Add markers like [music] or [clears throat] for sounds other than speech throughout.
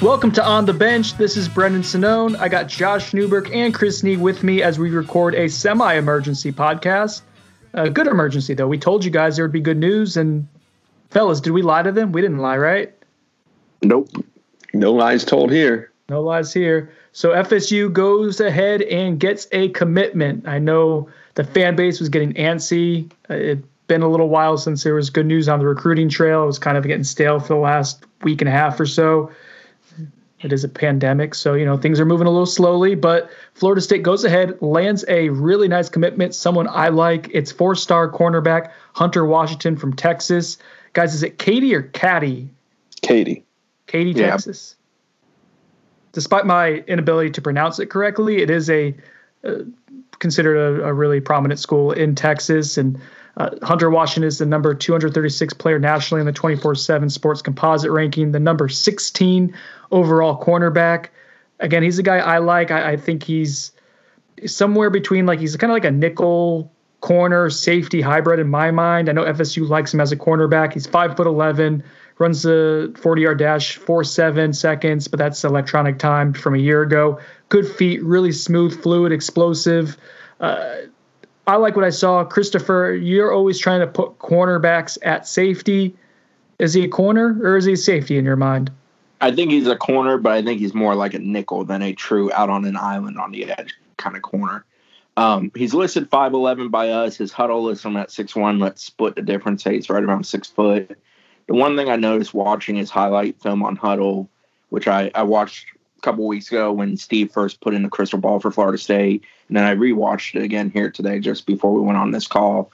Welcome to On the Bench. This is Brendan Sonnone. I got Josh Newberg and Chris Nee with me as we record a semi emergency podcast. A good emergency, though. We told you guys there would be good news. And, fellas, did we lie to them? We didn't lie, right? Nope. No lies told here. No lies here. So, FSU goes ahead and gets a commitment. I know the fan base was getting antsy. It'd been a little while since there was good news on the recruiting trail. It was kind of getting stale for the last week and a half or so. It is a pandemic, so you know things are moving a little slowly. But Florida State goes ahead, lands a really nice commitment. Someone I like. It's four-star cornerback Hunter Washington from Texas. Guys, is it Katie or Caddy? Katie. Katy, Yeah. Texas. Despite my inability to pronounce it correctly, it is a uh, considered a, a really prominent school in Texas. And uh, Hunter Washington is the number 236 player nationally in the 24/7 Sports Composite ranking, the number 16 overall cornerback. Again, he's a guy I like. I, I think he's somewhere between like he's kind of like a nickel corner safety hybrid in my mind. I know FSU likes him as a cornerback. He's five foot eleven, runs the 40 yard dash four seven seconds, but that's electronic time from a year ago. Good feet, really smooth, fluid, explosive. Uh, I like what I saw. Christopher, you're always trying to put cornerbacks at safety. Is he a corner or is he safety in your mind? I think he's a corner, but I think he's more like a nickel than a true out on an island on the edge kind of corner. Um, he's listed 5'11 by us. His Hudl lists him at 6'1. Let's split the difference. Say he's right around six foot. The one thing I noticed watching his highlight film on Hudl, which I, I watched couple weeks ago when Steve first put in the crystal ball for Florida State, and then I rewatched it again here today just before we went on this call.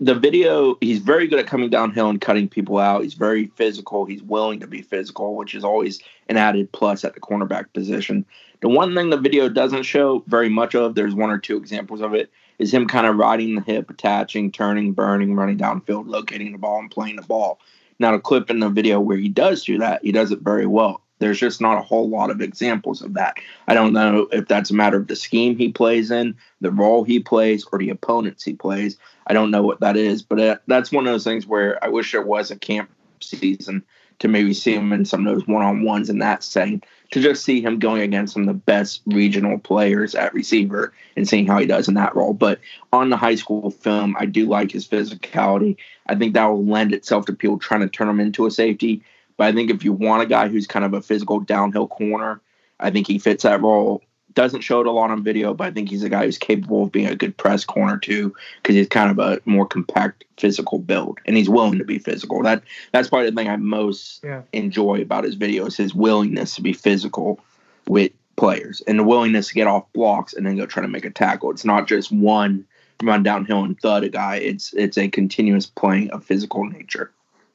The video, he's very good at coming downhill and cutting people out. He's very physical. He's willing to be physical, which is always an added plus at the cornerback position. The one thing the video doesn't show very much of, there's one or two examples of it, is him kind of riding the hip, attaching, turning, burning, running downfield, locating the ball, and playing the ball. Now, the clip in the video where he does do that, he does it very well. There's just not a whole lot of examples of that. I don't know if that's a matter of the scheme he plays in, the role he plays, or the opponents he plays. I don't know what that is, but uh, that's one of those things where I wish there was a camp season to maybe see him in some of those one on ones in that setting, to just see him going against some of the best regional players at receiver and seeing how he does in that role. But on the high school film, I do like his physicality. I think that will lend itself to people trying to turn him into a safety. But I think if you want a guy who's kind of a physical downhill corner, I think he fits that role. Doesn't show it a lot on video, but I think he's a guy who's capable of being a good press corner too, because he's kind of a more compact physical build, and he's willing to be physical. That that's probably the thing I most Yeah. enjoy about his videos: his willingness to be physical with players and the willingness to get off blocks and then go try to make a tackle. It's not just one run downhill and thud a guy. It's it's a continuous playing of physical nature.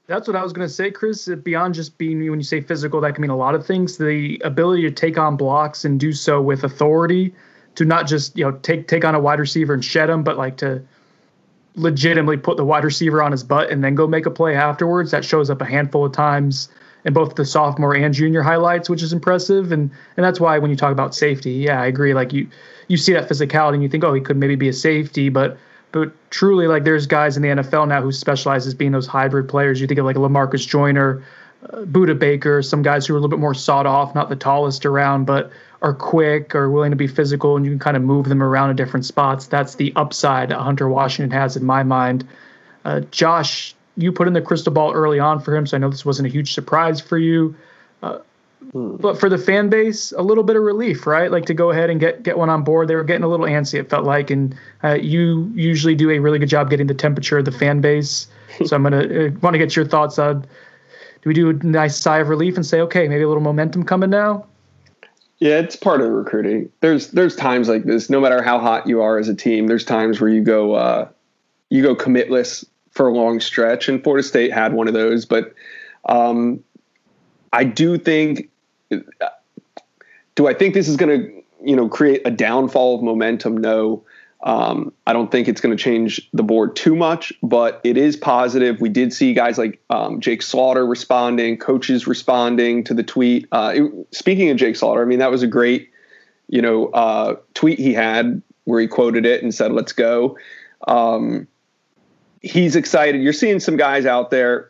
That's what I was going to say, Chris. Uh, Beyond just being, when you say physical, that can mean a lot of things. The ability to take on blocks and do so with authority, to not just you know take take on a wide receiver and shed him, but like to legitimately put the wide receiver on his butt and then go make a play afterwards. That shows up a handful of times in both the sophomore and junior highlights, which is impressive. And and that's why when you talk about safety, yeah, I agree. Like you you see that physicality and you think, oh, he could maybe be a safety, but but truly, like there's guys in the NFL now who specialize as being those hybrid players. You think of like Lamarcus Joyner, uh, Budda Baker, some guys who are a little bit more sought off, not the tallest around, but are quick or willing to be physical, and you can kind of move them around in different spots. That's the upside Hunter Washington has in my mind. Uh, Josh, you put in the crystal ball early on for him, so I know this wasn't a huge surprise for you. Uh. But for the fan base, a little bit of relief, right? Like to go ahead and get get one on board. They were getting a little antsy. It felt like, and uh, you usually do a really good job getting the temperature of the fan base. [laughs] So I'm gonna uh, want to get your thoughts on. Do we do a nice sigh of relief and say, okay, maybe a little momentum coming now? Yeah, it's part of recruiting. There's there's times like this. No matter how hot you are as a team, there's times where you go uh, you go commitless for a long stretch, and Florida State had one of those. But um, I do think. Do I think this is going to you know create a downfall of momentum? No. Um, I don't think it's going to change the board too much, but it is positive. We did see guys like um, Jake Slaughter responding, coaches responding to the tweet. Uh, it, speaking of Jake Slaughter, I mean that was a great, you know, uh, tweet he had where he quoted it and said, "Let's go." Um, he's excited. You're seeing some guys out there,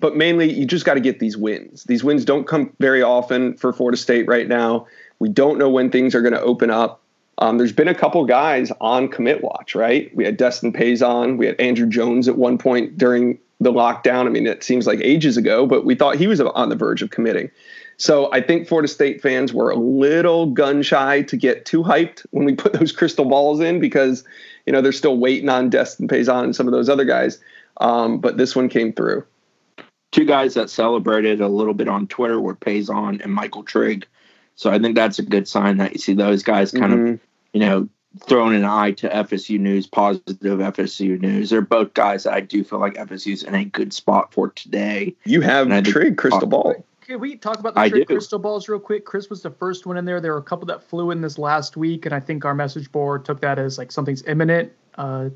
but mainly you just got to get these wins. These wins don't come very often for Florida State right now. We don't know when things are going to open up. Um, there's been a couple guys on commit watch, right? We had Destin Payson, we had Andrew Jones at one point during the lockdown. I mean, it seems like ages ago, but we thought he was on the verge of committing. So I think Florida State fans were a little gun shy to get too hyped when we [laughs] put those crystal balls in because you know they're still waiting on Destin Payson and some of those other guys. Um, but this one came through. Two guys that celebrated a little bit on Twitter were Payson and Michael Trigg. So I think that's a good sign that you see those guys kind mm-hmm. of, you know, throwing an eye to FSU news, positive FSU news. They're both guys that I do feel like FSU's in a good spot for today. You have Trigg crystal ball. Can we talk about the Trigg crystal balls real quick? Chris was the first one in there. There were a couple that flew in this last week, and I think our message board took that as like something's imminent. Uh,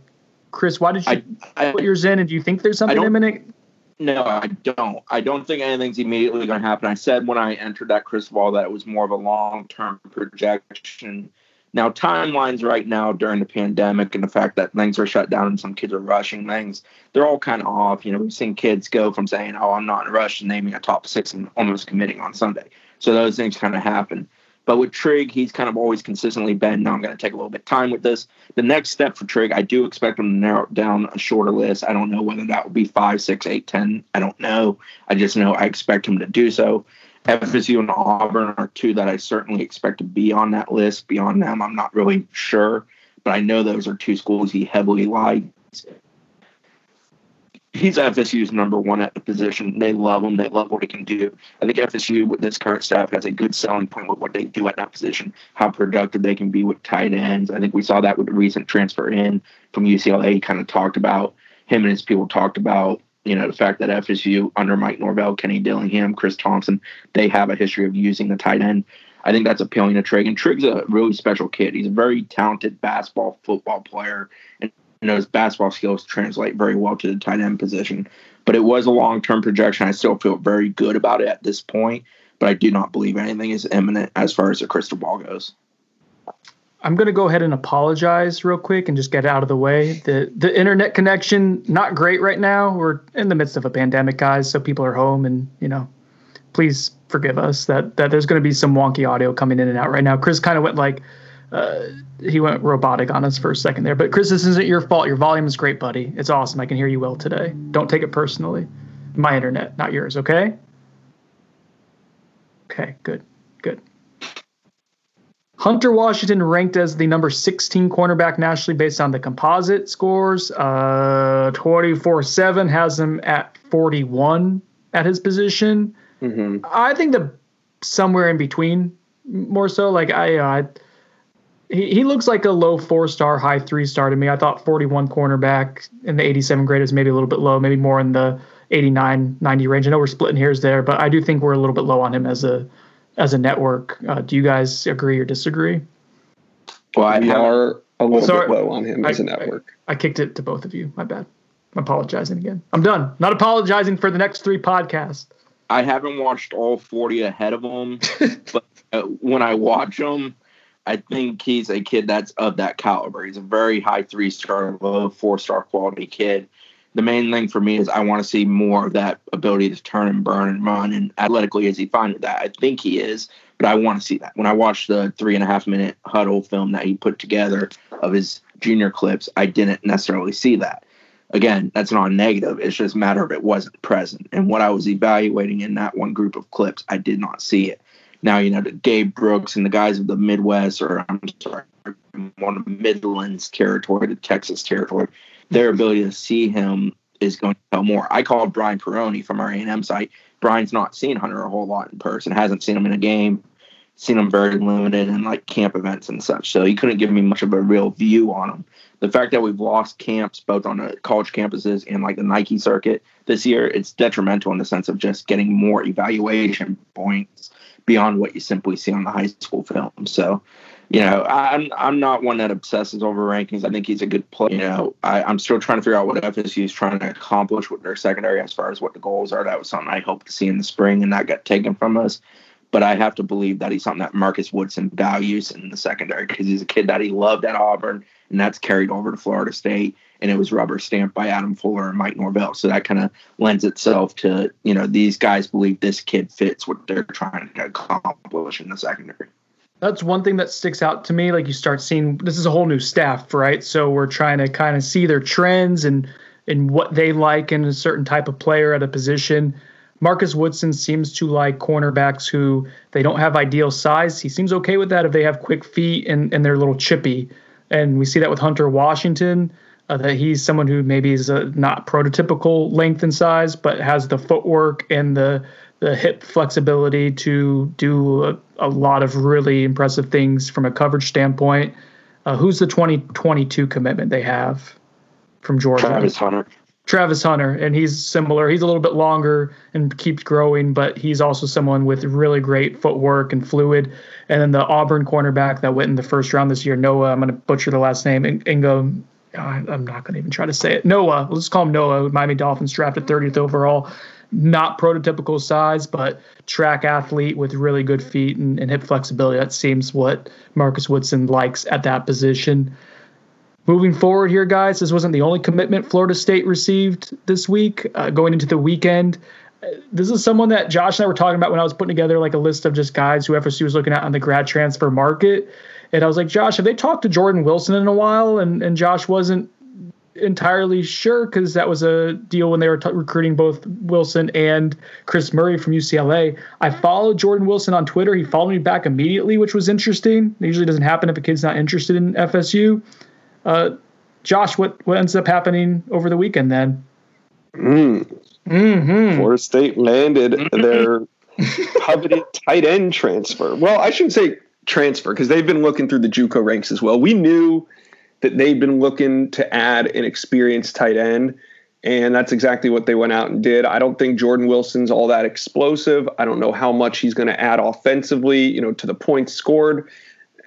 Chris, why did you I, I, put yours in? And do you think there's something imminent? No, I don't. I don't think anything's immediately going to happen. I said when I entered that crystal ball that it was more of a long term projection now, timelines right now during the pandemic and the fact that things are shut down and some kids are rushing things, they're all kind of off. You know, we've seen kids go from saying, oh, I'm not in a rush to naming a top six and almost committing on Sunday. So those things kind of happen. But with Trigg, he's kind of always consistently been, no, I'm going to take a little bit of time with this. The next step for Trigg, I do expect him to narrow down a shorter list. I don't know whether that will be five, six, eight, ten. I don't know. I just know I expect him to do so. FSU and Auburn are two that I certainly expect to be on that list. Beyond them, I'm not really sure, but I know those are two schools he heavily likes. He's FSU's number one at the position. They love him. They love what he can do. I think FSU with this current staff has a good selling point with what they do at that position, how productive they can be with tight ends. I think we saw that with the recent transfer in from UCLA. He kind of talked about him and his people talked about you know, the fact that FSU under Mike Norvell, Kenny Dillingham, Chris Thompson, they have a history of using the tight end. I think that's appealing to Trigg. And Trigg's a really special kid. He's a very talented basketball, football player, and know, his basketball skills translate very well to the tight end position. But it was a long term projection. I still feel very good about it at this point, but I do not believe anything is imminent as far as the crystal ball goes. I'm going to go ahead and apologize real quick and just get out of the way. The the internet connection not great right now. We're in the midst of a pandemic, guys, so people are home and, you know, please forgive us that that there's going to be some wonky audio coming in and out right now. Chris kind of went like uh, he went robotic on us for a second there. But Chris, this isn't your fault. Your volume is great, buddy. It's awesome. I can hear you well today. Don't take it personally. My internet, not yours, okay? Okay, good. Good. Hunter Washington ranked as the number 16 cornerback nationally based on the composite scores. Uh, 24 7 has him at 41 at his position. Mm-hmm. I think the somewhere in between, more so. Like, I, uh, he, he looks like a low four star, high three star to me. I thought 41 cornerback in the 87 grade is maybe a little bit low, maybe more in the 89, 90 range. I know we're splitting hairs there, but I do think we're a little bit low on him as a as a network. Uh, do you guys agree or disagree? Well, I we are a little Sorry, bit low on him I, as a network. I, I, kicked it to both of you. My bad. I'm apologizing again. I'm done. Not apologizing for the next three podcasts. I haven't watched all 40 ahead of them, [laughs] but uh, when I watch him, I think he's a kid that's of that caliber. He's a very high three star, low four star quality kid. the main thing for me is I want to see more of that ability to turn and burn and run. And athletically, is he fine with that? I think he is, but I want to see that. When I watched the three and a half minute Hudl film that he put together of his junior clips, I didn't necessarily see that. Again, that's not a negative. It's just a matter of it wasn't present. And what I was evaluating in that one group of clips, I did not see it. Now, you know, the Gabe Brooks and the guys of the Midwest, or I'm sorry, one of the Midlands territory to Texas territory, their ability to see him is going to tell more. I called Brian Perroni from our A&M site. Brian's not seen Hunter a whole lot in person, hasn't seen him in a game, seen him very limited in like camp events and such. So he couldn't give me much of a real view on him. The fact that we've lost camps both on the college campuses and like the Nike circuit this year, it's detrimental in the sense of just getting more evaluation points beyond what you simply see on the high school film. So you know, I'm I'm not one that obsesses over rankings. I think he's a good player. You know, I, I'm still trying to figure out what FSU is trying to accomplish with their secondary as far as what the goals are. That was something I hoped to see in the spring, and that got taken from us. But I have to believe that he's something that Marcus Woodson values in the secondary because he's a kid that he loved at Auburn, and that's carried over to Florida State, and it was rubber stamped by Adam Fuller and Mike Norvell. So that kind of lends itself to you know these guys believe this kid fits what they're trying to accomplish in the secondary. That's one thing that sticks out to me. Like you start seeing this is a whole new staff, right? So we're trying to kind of see their trends and and what they like in a certain type of player at a position. Marcus Woodson seems to like cornerbacks who they don't have ideal size. He seems okay with that if they have quick feet and, and they're a little chippy. And we see that with Hunter Washington, uh, that he's someone who maybe is a, not prototypical length and size, but has the footwork and the the hip flexibility to do a, a lot of really impressive things from a coverage standpoint. Uh, who's the 2022 commitment they have from Georgia? Travis Hunter. Travis Hunter, and he's similar. He's a little bit longer and keeps growing, but he's also someone with really great footwork and fluid. And then the Auburn cornerback that went in the first round this year, Noah. I'm going to butcher the last name. Ingo. I'm not going to even try to say it. Noah. Let's call him Noah. Miami Dolphins drafted 30th overall not prototypical size, but track athlete with really good feet and, and, hip flexibility. That seems what Marcus Woodson likes at that position. Moving forward here, guys, this wasn't the only commitment Florida State received this week. Uh, going into the weekend, uh, this is someone that Josh and I were talking about when I was putting together like a list of just guys who FSU was looking at on the grad transfer market. And I was like, Josh, have they talked to Jordan Wilson in a while? And and Josh wasn't entirely sure because that was a deal when they were t- recruiting both Wilson and Chris Murray from UCLA. I followed Jordan Wilson on Twitter. He followed me back immediately, which was interesting. It usually doesn't happen if a kid's not interested in FSU. Uh, Josh, what what ends up happening over the weekend then? Mm. Mm-hmm. Florida State landed mm-hmm. their coveted tight end transfer. Well, I shouldn't say transfer because they've been looking through the JUCO ranks as well. We knew that they've been looking to add an experienced tight end. And that's exactly what they went out and did. I don't think Jordan Wilson's all that explosive. I don't know how much he's going to add offensively, you know, to the points scored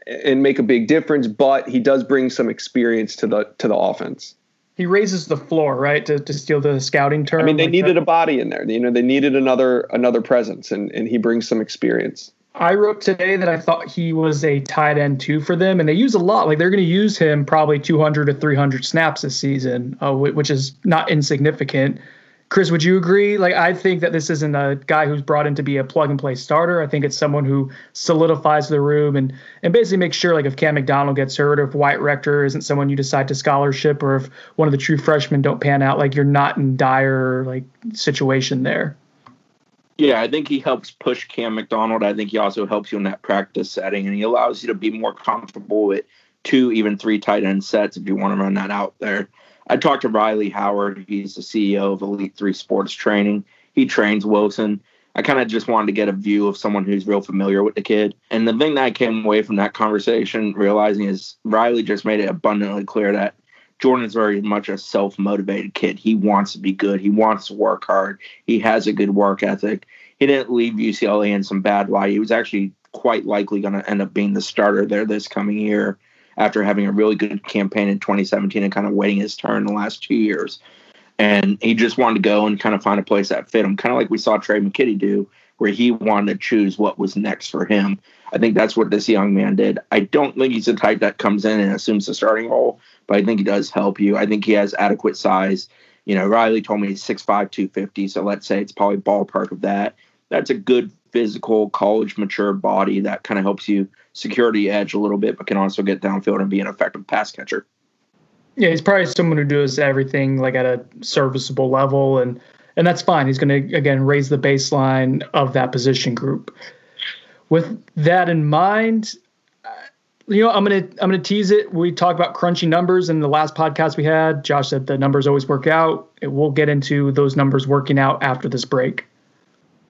and make a big difference, but he does bring some experience to the to the offense. He raises the floor, right? To, to steal the scouting term. I mean, they like needed that. a body in there. You know, they needed another another presence and and he brings some experience. I wrote today that I thought he was a tight end too for them, and they use a lot. Like they're going to use him probably 200 to 300 snaps this season, uh, which is not insignificant. Chris, would you agree? Like I think that this isn't a guy who's brought in to be a plug and play starter. I think it's someone who solidifies the room and and basically makes sure like if Cam McDonald gets hurt, or if Wyatt Rector isn't someone you decide to scholarship, or if one of the true freshmen don't pan out, like you're not in dire like situation there. Yeah, I think he helps push Cam McDonald. I think he also helps you in that practice setting, and he allows you to be more comfortable with two, even three tight end sets if you want to run that out there. I talked to Riley Howard. He's the CEO of Elite Three Sports Training. He trains Wilson. I kind of just wanted to get a view of someone who's real familiar with the kid. And the thing that I came away from that conversation realizing is Riley just made it abundantly clear that Jordan's very much a self motivated kid. He wants to be good. He wants to work hard. He has a good work ethic. He didn't leave UCLA in some bad light. He was actually quite likely going to end up being the starter there this coming year after having a really good campaign in 2017 and kind of waiting his turn the last two years. And he just wanted to go and kind of find a place that fit him, kind of like we saw Trey McKitty do, where he wanted to choose what was next for him. I think that's what this young man did. I don't think he's the type that comes in and assumes the starting role, but I think he does help you. I think he has adequate size. You know, Riley told me he's 6'5, 250. So let's say it's probably ballpark of that. That's a good physical, college mature body that kind of helps you secure the edge a little bit, but can also get downfield and be an effective pass catcher. Yeah, he's probably someone who does everything like at a serviceable level, and and that's fine. He's going to again raise the baseline of that position group. With that in mind, uh, you know, I'm gonna I'm gonna tease it. We talked about crunchy numbers in the last podcast we had. Josh said the numbers always work out. We'll get into those numbers working out after this break.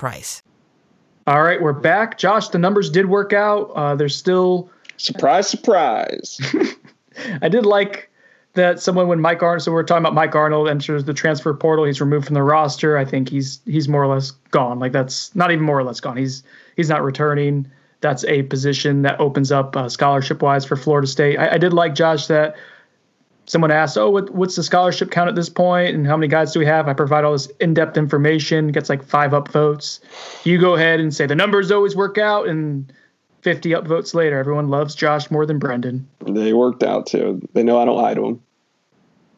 price. All right, we're back. Josh, the numbers did work out. Uh, there's still surprise, surprise. [laughs] I did like that someone when Mike Arnold. So we're talking about Mike Arnold enters the transfer portal. He's removed from the roster. I think he's he's more or less gone. Like that's not even more or less gone. He's he's not returning. That's a position that opens up uh, scholarship wise for Florida State. I, I did like Josh that someone asks, "Oh, what, what's the scholarship count at this point, and how many guys do we have?" I provide all this in-depth information. Gets like five upvotes. You go ahead and say the numbers always work out, and 50 upvotes later, everyone loves Josh more than Brendan. They worked out too. They know I don't lie to them.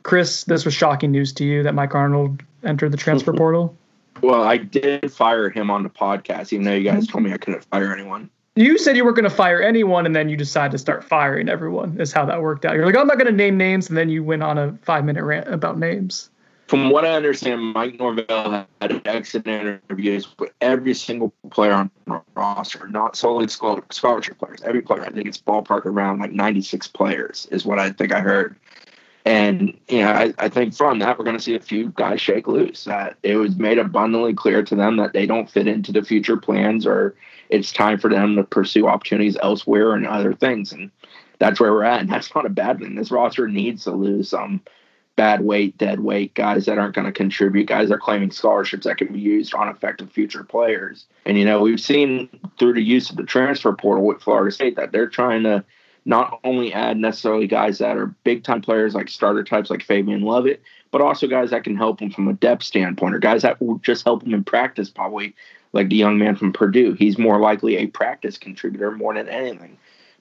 Chris, this was shocking news to you that Mike Arnold entered the transfer [laughs] portal. Well, I did fire him on the podcast, even though you guys told me I couldn't fire anyone. You said you weren't going to fire anyone, and then you decided to start firing everyone. Is how that worked out. You're like, I'm not going to name names, and then you went on a five minute rant about names. From what I understand, Mike Norvell had exit interviews with every single player on the roster, not solely scholarship players. Every player, I think it's ballpark around like 96 players, is what I think I heard. And you know, I, I think from that we're going to see a few guys shake loose. That it was made abundantly clear to them that they don't fit into the future plans, or it's time for them to pursue opportunities elsewhere and other things. And that's where we're at. And that's not a bad thing. This roster needs to lose some bad weight, dead weight guys that aren't going to contribute, guys that are claiming scholarships that can be used on effective future players. And you know, we've seen through the use of the transfer portal with Florida State that they're trying to not only add necessarily guys that are big time players like starter types like Fabian Lovett, but also guys that can help them from a depth standpoint or guys that will just help them in practice, probably like the young man from Purdue. He's more likely a practice contributor more than anything.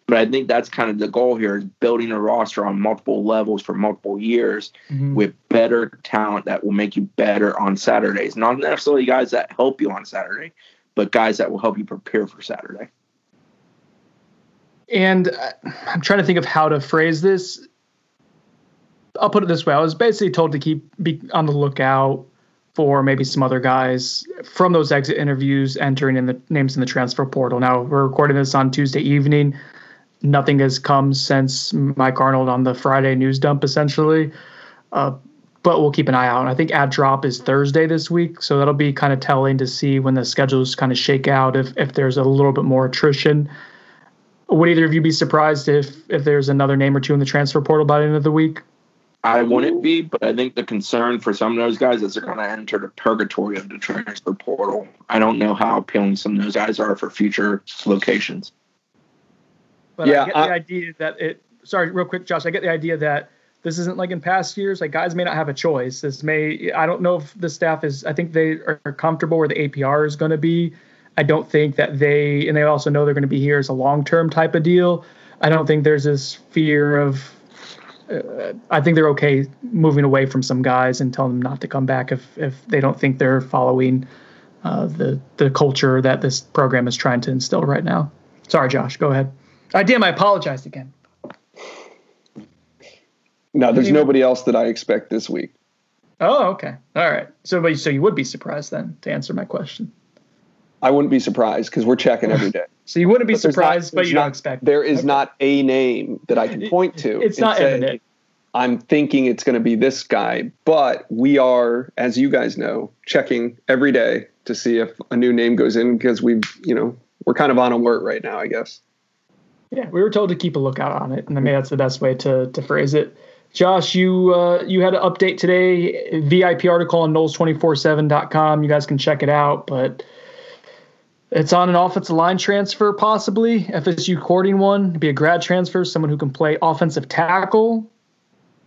But I think that's kind of the goal here is building a roster on multiple levels for multiple years mm-hmm. with better talent that will make you better on Saturdays. Not necessarily guys that help you on Saturday, but guys that will help you prepare for Saturday. And uh, I'm trying to think of how to phrase this. I'll put it this way: I was basically told to keep be on the lookout for maybe some other guys from those exit interviews entering in the names in the transfer portal. Now we're recording this on Tuesday evening. Nothing has come since Mike Arnold on the Friday news dump, essentially. Uh, but we'll keep an eye out. I think ad drop is Thursday this week, so that'll be kind of telling to see when the schedules kind of shake out if if there's a little bit more attrition would either of you be surprised if if there's another name or two in the transfer portal by the end of the week? I wouldn't be, but I think the concern for some of those guys is they're going to enter the purgatory of the transfer portal. I don't know how appealing some of those guys are for future locations. But yeah, I get I, the idea that it. Sorry, real quick, Josh. I get the idea that This isn't like in past years. Like guys may not have a choice. This may I don't know if the staff is. I think they are comfortable where the APR is going to be. I don't think that they and they also know they're going to be here as a long term type of deal. I don't think there's this fear of. Uh, I think they're okay moving away from some guys and telling them not to come back if if they don't think they're following uh, the the culture that this program is trying to instill right now. Sorry, Josh. Go ahead. I damn. I apologized again. No, there's nobody else that I expect this week. Oh, okay. All right. So, but so you would be surprised then to answer my question. I wouldn't be surprised because we're checking every day. [laughs] so you wouldn't be but surprised, not, but you not, don't expect. There is okay. not a name that I can point to. It's not say, evident. I'm thinking it's going to be this guy, but we are, as you guys know, checking every day to see if a new name goes in because we've, you know, we're kind of on alert right now, I guess. Yeah, we were told to keep a lookout on it, and I mean that's the best way to to phrase it. Josh, you uh, you had an update today, VIP article on Noles247.com. You guys can check it out, but it's on an offensive line transfer, possibly FSU courting one. It'd be a grad transfer, someone who can play offensive tackle.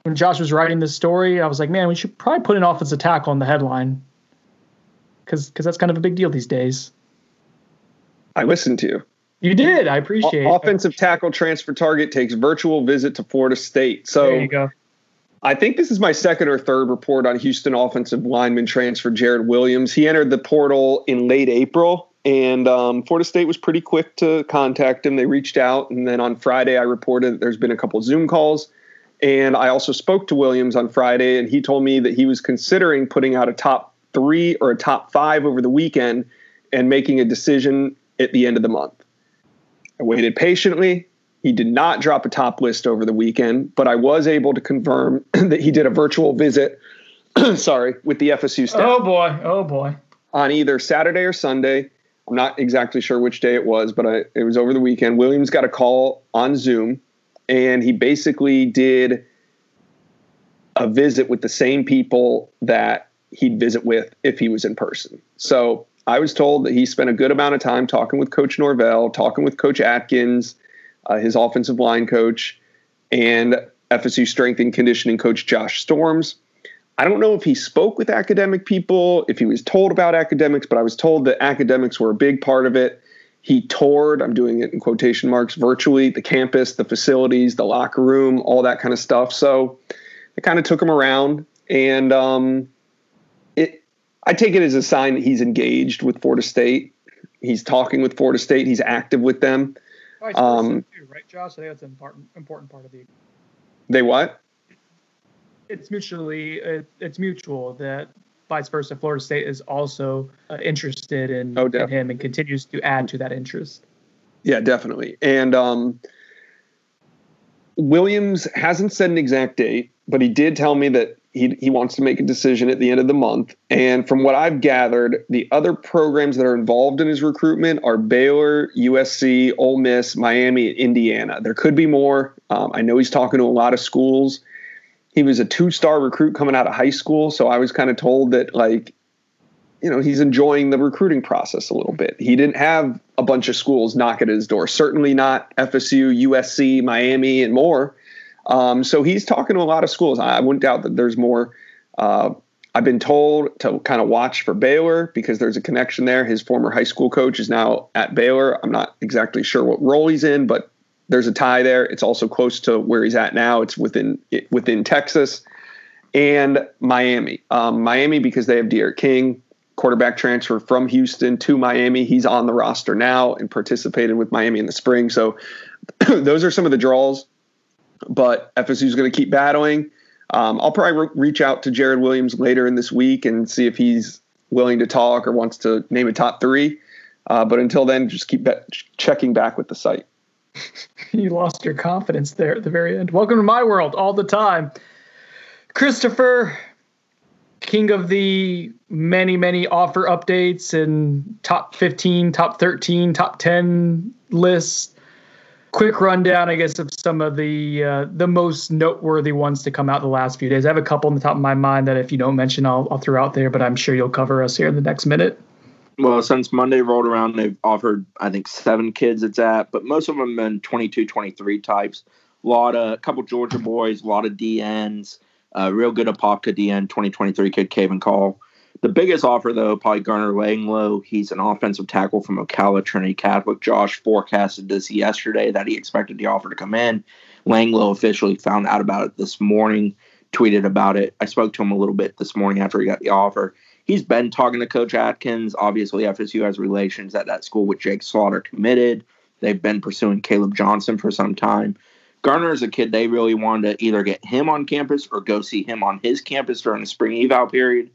When Josh was writing this story, I was like, man, we should probably put an offensive tackle on the headline because because that's kind of a big deal these days. I listened to you. You did. I appreciate. O- offensive tackle transfer target takes virtual visit to Florida State. So there you go. I think this is my second or third report on Houston offensive lineman transfer Jared Williams. He entered the portal in late April and um, Florida State was pretty quick to contact him. They reached out, and then on Friday, I reported that there's been a couple Zoom calls. And I also spoke to Williams on Friday, and he told me that he was considering putting out a top three or a top five over the weekend and making a decision at the end of the month. I waited patiently. He did not drop a top list over the weekend, but I was able to confirm [clears throat] that he did a virtual visit, [clears throat] sorry, with the FSU staff. Oh boy, oh boy. On either Saturday or Sunday I'm not exactly sure which day it was, but I, it was over the weekend. Williams got a call on Zoom, and he basically did a visit with the same people that he'd visit with if he was in person. So I was told that he spent a good amount of time talking with Coach Norvell, talking with Coach Atkins, uh, his offensive line coach, and FSU strength and conditioning coach Josh Storms. I don't know if he spoke with academic people, if he was told about academics, but I was told that academics were a big part of it. He toured, I'm doing it in quotation marks, virtually the campus, the facilities, the locker room, all that kind of stuff. So I kind of took him around and um, it I take it as a sign that he's engaged with Florida State. He's talking with Florida State, he's active with them. um, too, right, Josh? I think that's an important important part of the They what? It's mutually it, it's mutual that vice versa. Florida State is also uh, interested in, oh, in, him and continues to add to that interest. Yeah, definitely. And um, Williams hasn't said an exact date, but he did tell me that he he wants to make a decision at the end of the month. And from what I've gathered, the other programs that are involved in his recruitment are Baylor, USC, Ole Miss, Miami, and Indiana. There could be more. Um, I know he's talking to a lot of schools he was a two star recruit coming out of high school. So I was kind of told that, like, you know, he's enjoying the recruiting process a little bit. He didn't have a bunch of schools knock at his door, certainly not FSU, USC, Miami, and more. Um, so he's talking to a lot of schools. I wouldn't doubt that there's more. Uh, I've been told to kind of watch for Baylor because there's a connection there. His former high school coach is now at Baylor. I'm not exactly sure what role he's in, but there's a tie there. It's also close to where he's at now. It's within within Texas and Miami. Um, Miami because they have D'Eriq King, quarterback transfer from Houston to Miami. He's on the roster now and participated with Miami in the spring. So [clears throat] those are some of the draws. But FSU is going to keep battling. Um, I'll probably re- reach out to Jared Williams later in this week and see if he's willing to talk or wants to name a top three. Uh, but until then, just keep be- checking back with the site. [laughs] you lost your confidence there at the very end. Welcome to my world all the time. Christopher, king of the many, many offer updates and top 15, top 13, top 10 lists. Quick rundown, I guess, of some of the uh, the most noteworthy ones to come out the last few days. I have a couple on the top of my mind that if you don't mention, I'll, I'll throw out there, but I'm sure you'll cover us here in the next minute. Well, since Monday rolled around, they've offered, I think, seven kids it's at, but most of them have been 22, 23 types. A lot of a couple Georgia boys, a lot of DNs. Uh, real good Apopka DN 2023 kid, Caven Call. The biggest offer, though, probably Garner Langlo. He's an offensive tackle from Ocala Trinity Catholic. Josh forecasted this yesterday that he expected the offer to come in. Langlo officially found out about it this morning, tweeted about it. I spoke to him a little bit this morning after he got the offer. He's been talking to Coach Atkins. Obviously, FSU has relations at that school with Jake Slaughter committed. They've been pursuing Caleb Johnson for some time. Garner is a kid they really wanted to either get him on campus or go see him on his campus during the spring eval period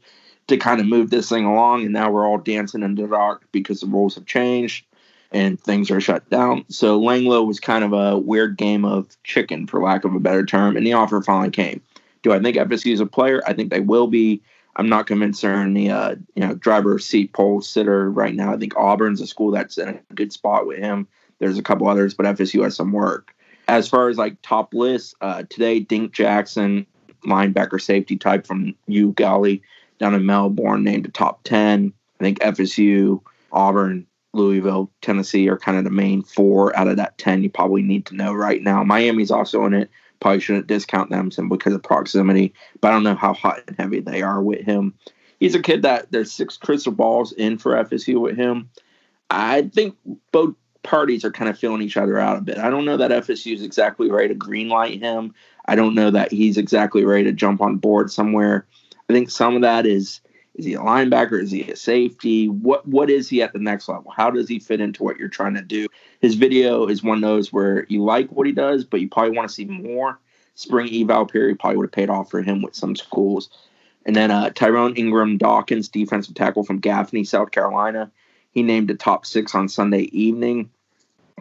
to kind of move this thing along. And now we're all dancing in the dark because the rules have changed and things are shut down. So Langlo was kind of a weird game of chicken, for lack of a better term, and the offer finally came. Do I think FSU is a player? I think they will be. I'm not convinced they're in the uh, you know driver seat pole sitter right now. I think Auburn's a school that's in a good spot with him. There's a couple others, but FSU has some work. As far as like top lists, uh, today Dink Jackson, linebacker safety type from Eau Gallie down in Melbourne, named a top 10. I think FSU, Auburn, Louisville, Tennessee are kind of the main four out of that 10 you probably need to know right now. Miami's also in it. Probably shouldn't discount them simply because of proximity, but I don't know how hot and heavy they are with him. He's a kid that there's six crystal balls in for FSU with him. I think both parties are kind of feeling each other out a bit. I don't know that FSU is exactly ready to greenlight him. I don't know that he's exactly ready to jump on board somewhere. I think some of that is is he a linebacker? Is he a safety? What what is he at the next level? How does he fit into what you're trying to do? His video is one of those where you like what he does, but you probably want to see more. Spring eval period probably would have paid off for him with some schools. And then uh, Tyrone Ingram Dawkins, defensive tackle from Gaffney, South Carolina. He named a top six on Sunday evening.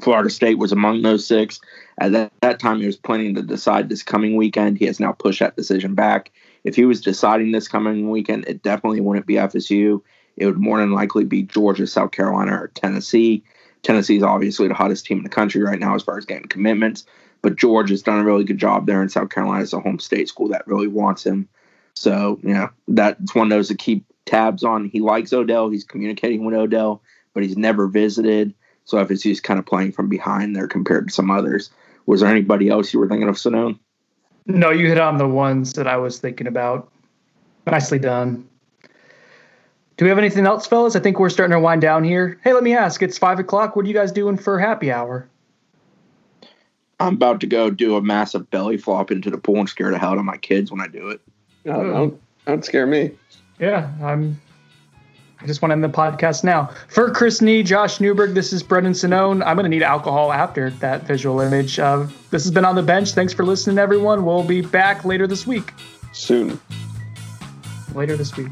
Florida State was among those six. At that, that time, he was planning to decide this coming weekend. He has now pushed that decision back if he was deciding this coming weekend, it definitely wouldn't be FSU. It would more than likely be Georgia, South Carolina, or Tennessee. Tennessee is obviously the hottest team in the country right now as far as getting commitments, but George has done a really good job there, in South Carolina is a home state school that really wants him. So, you know, that's one of those to keep tabs on. He likes Odell. He's communicating with Odell, but he's never visited. So FSU's kind of playing from behind there compared to some others. Was there anybody else you were thinking of, Sonnone? No, you hit on the ones that I was thinking about. Nicely done. Do we have anything else, fellas? I think we're starting to wind down here. Hey, let me ask. It's five o'clock. What are you guys doing for happy hour? I'm about to go do a massive belly flop into the pool and scare the hell out of my kids when I do it. No, don't, don't scare me. Yeah, I'm I just want to end the podcast now. For Chris Nee, Josh Newberg, this is Brendan Sonnone. I'm going to need alcohol after that visual image. Uh, this has been On the Bench. Thanks for listening, everyone. We'll be back later this week. Soon. Later this week.